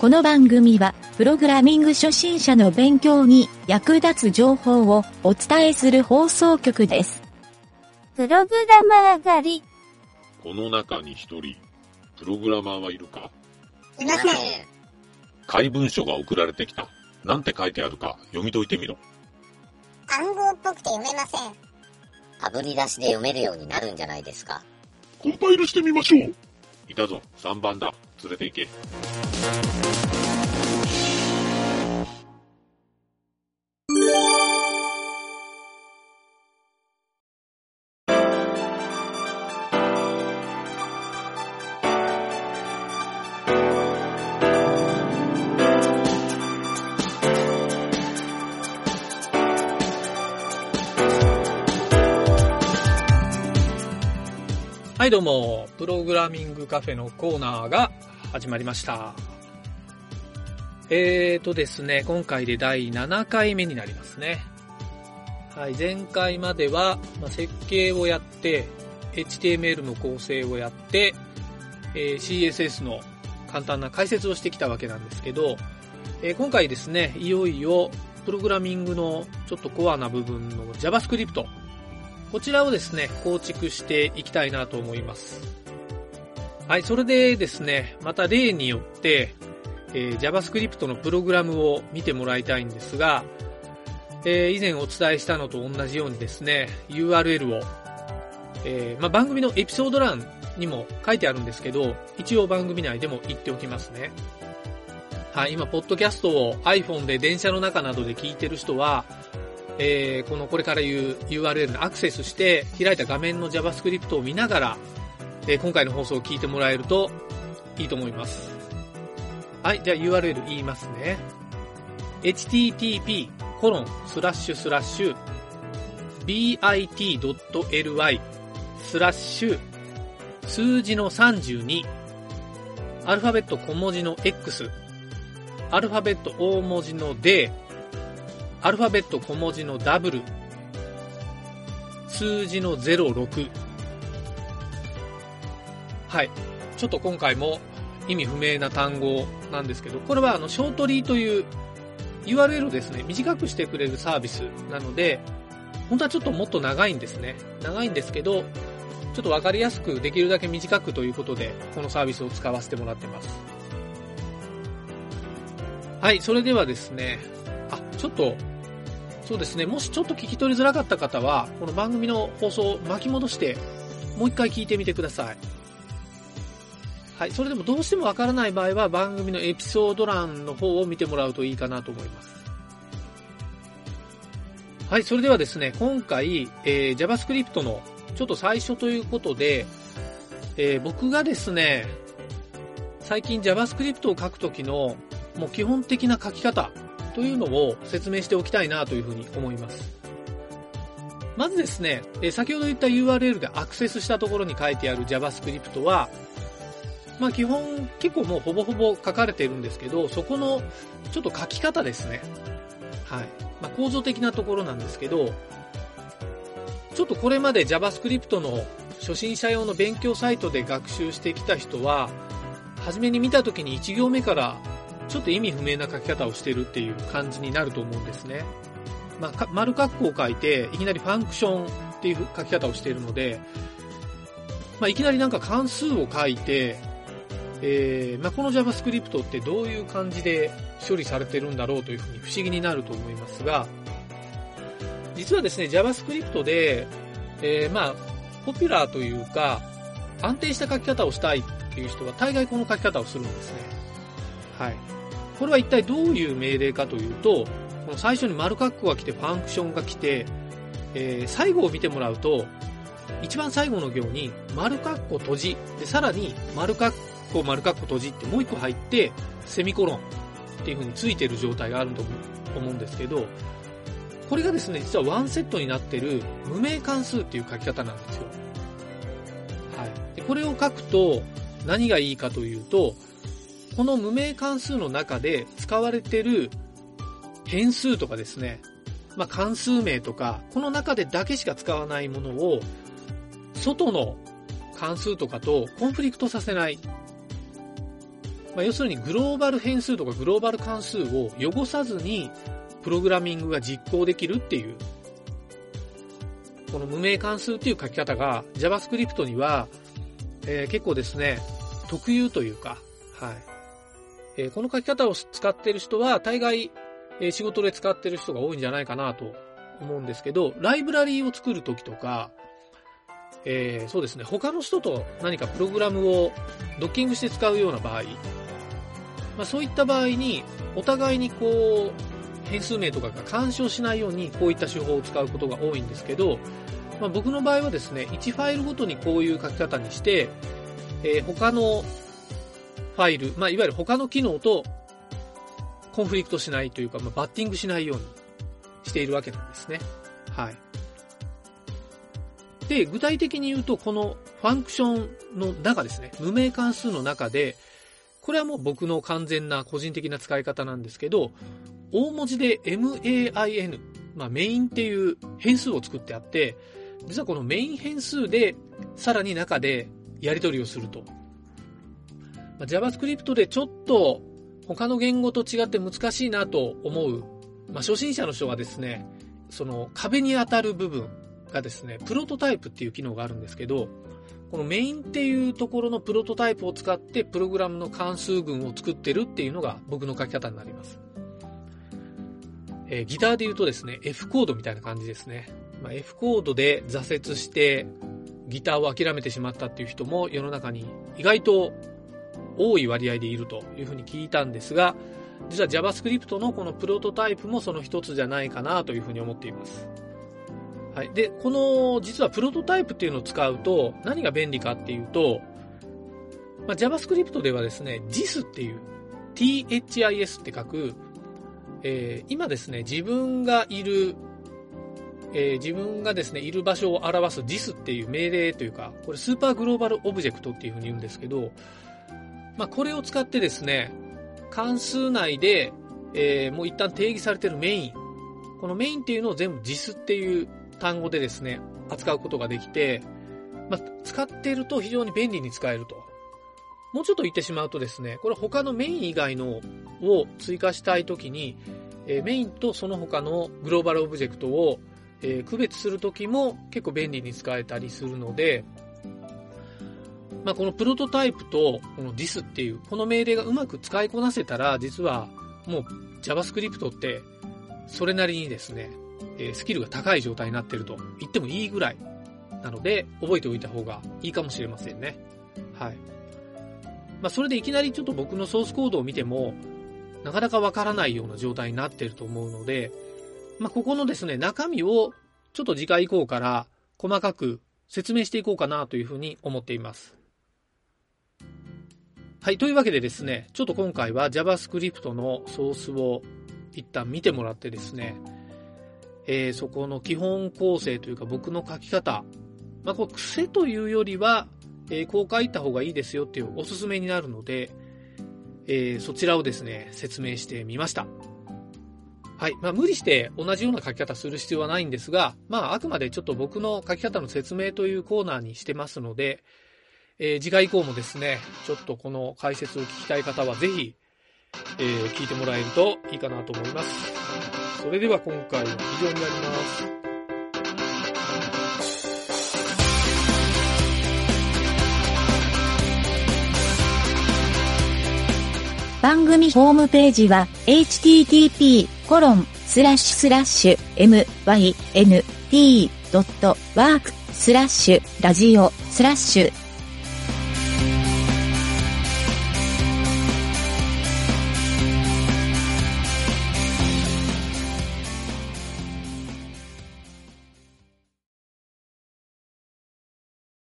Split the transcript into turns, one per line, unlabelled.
この番組は、プログラミング初心者の勉強に役立つ情報をお伝えする放送局です。
プログラマー狩り。
この中に一人、プログラマーはいるか？
いません。
怪文書が送られてきた。なんて書いてあるか？読み解いてみろ。
暗号っぽくて読めません。
炙り出しで読めるようになるんじゃないですか？
コンパイルしてみましょう。いたぞ、3番だ。連れて行け。
はい、どうも、プログラミングカフェのコーナーが始まりました。えーとですね、今回で第7回目になりますね。はい、前回までは、まあ、設計をやって、HTML の構成をやって、えー CSS の簡単な解説をしてきたわけなんですけど、えー今回ですね、いよいよ、プログラミングのちょっとコアな部分の JavaScript、こちらをですね、構築していきたいなと思います。はい、それでですね、また例によって、えー JavaScript のプログラムを見てもらいたいんですが、えー以前お伝えしたのと同じようにですね、URL を、えーまあ、番組のエピソード欄にも書いてあるんですけど、一応番組内でも言っておきますね。はい、今、ポッドキャストを iPhone で電車の中などで聞いてる人は、えーこのこれから言う URL にアクセスして開いた画面の JavaScript を見ながら、えー今回の放送を聞いてもらえるといいと思います。はい、じゃあ URL 言いますね。http コロンスラッシュスラッシュ bit.ly スラッシュ数字の32アルファベット小文字の X アルファベット大文字の D アルファベット小文字の W、数字の06。はい。ちょっと今回も意味不明な単語なんですけど、これはあの、ショートリーという URL をですね、短くしてくれるサービスなので、本当はちょっともっと長いんですね。長いんですけど、ちょっとわかりやすくできるだけ短くということで、このサービスを使わせてもらってます。はい、それではですね、あ、ちょっと、そうですね、もしちょっと聞き取りづらかった方は、この番組の放送を巻き戻して、もう一回聞いてみてください。はい、それでもどうしてもわからない場合は、番組のエピソード欄の方を見てもらうといいかなと思います。はい、それではですね、今回、えー JavaScript のちょっと最初ということで、えー僕がですね、最近 JavaScript を書くときの、もう基本的な書き方というのを説明しておきたいなというふうに思います。まずですね、えー先ほど言った URL でアクセスしたところに書いてある JavaScript は、まあ基本結構もうほぼほぼ書かれているんですけど、そこのちょっと書き方ですね。はい。まあ構造的なところなんですけど、ちょっとこれまで JavaScript の初心者用の勉強サイトで学習してきた人は、初めに見た時に1行目からちょっと意味不明な書き方をしてるっていう感じになると思うんですね。まあ、丸括弧を書いて、いきなりファンクションっていう書き方をしているので、まあ、いきなりなんか関数を書いて、えーまあ、この JavaScript ってどういう感じで処理されてるんだろうというふうに不思議になると思いますが、実はですね、JavaScript で、えーまあ、ポピュラーというか、安定した書き方をしたいっていう人は大概この書き方をするんですね。はい。これは一体どういう命令かというと、この最初に丸括弧が来て、ファンクションが来て、えー最後を見てもらうと、一番最後の行に、丸括弧閉じ、で、さらに、丸括弧、丸括弧閉じってもう一個入って、セミコロンっていう風についてる状態があると思う思うんですけど、これがですね、実はワンセットになってる無名関数っていう書き方なんですよ。はい。でこれを書くと、何がいいかというと、この無名関数の中で使われてる変数とかですね、まあ、関数名とか、この中でだけしか使わないものを、外の関数とかとコンフリクトさせない。まあ、要するにグローバル変数とかグローバル関数を汚さずにプログラミングが実行できるっていう、この無名関数っていう書き方が JavaScript には、えー、結構ですね、特有というか、はい。えー、この書き方を使ってる人は大概、えー、仕事で使ってる人が多いんじゃないかなと思うんですけど、ライブラリーを作るときとか、えー、そうですね、他の人と何かプログラムをドッキングして使うような場合、まあ、そういった場合に、お互いにこう、変数名とかが干渉しないように、こういった手法を使うことが多いんですけど、まあ、僕の場合はですね、1ファイルごとにこういう書き方にして、えー、他のファイル、まあ、いわゆる他の機能とコンフリクトしないというか、まあ、バッティングしないようにしているわけなんですね。はい。で、具体的に言うと、このファンクションの中ですね、無名関数の中で、これはもう僕の完全な個人的な使い方なんですけど、大文字で main、まあメインっていう変数を作ってあって、実はこのメイン変数で、さらに中でやり取りをすると。まあ、JavaScript でちょっと他の言語と違って難しいなと思う、まあ、初心者の人はですね、その壁に当たる部分がですね、プロトタイプっていう機能があるんですけど、このメインっていうところのプロトタイプを使ってプログラムの関数群を作ってるっていうのが僕の書き方になります。えー、ギターで言うとですね、F コードみたいな感じですね。まあ、F コードで挫折してギターを諦めてしまったっていう人も世の中に意外と多い割合でいるというふうに聞いたんですが、実は JavaScript のこのプロトタイプもその一つじゃないかなというふうに思っています。はい。で、この、実はプロトタイプっていうのを使うと、何が便利かっていうと、まあ、JavaScript ではですね、 this っていう、THIS って書く、えー、今ですね、自分がいる、えー、自分がですね、いる場所を表す JIS っていう命令というか、これスーパーグローバルオブジェクトっていうふうに言うんですけど、まあ、これを使ってですね、関数内で、えー、もう一旦定義されてるメイン、このメインっていうのを全部 JIS っていう単語でですね、扱うことができて、まあ、使っていると非常に便利に使えると。もうちょっと言ってしまうとですね、これ他のメイン以外のを追加したいときに、え、メインとその他のグローバルオブジェクトを、え、区別するときも結構便利に使えたりするので、まあ、このプロトタイプとこの dis っていうこの命令がうまく使いこなせたら実はもう JavaScript ってそれなりにですね、えスキルが高い状態になっていると言ってもいいぐらいなので、覚えておいた方がいいかもしれませんね。はい。まあ、それでいきなりちょっと僕のソースコードを見ても、なかなかわからないような状態になっていると思うので、まあ、ここのですね、中身をちょっと次回以降から細かく説明していこうかなというふうに思っています。はい。というわけでですね、ちょっと今回は JavaScript のソースを一旦見てもらってですね、えー、そこの基本構成というか僕の書き方、まあ、これ癖というよりは、えー、こう書いた方がいいですよっていうおすすめになるので、えー、そちらをですね、説明してみました。はい。まあ、無理して同じような書き方する必要はないんですが、まあ、あくまでちょっと僕の書き方の説明というコーナーにしてますので、えー、次回以降もですね、ちょっとこの解説を聞きたい方はぜひ、えー、聞いてもらえるといいかなと思います。それでは今回は以上になります。
番組ホームページは http コロンスラッシュスラッシュ mynt.work スラッシュラジオスラッシュ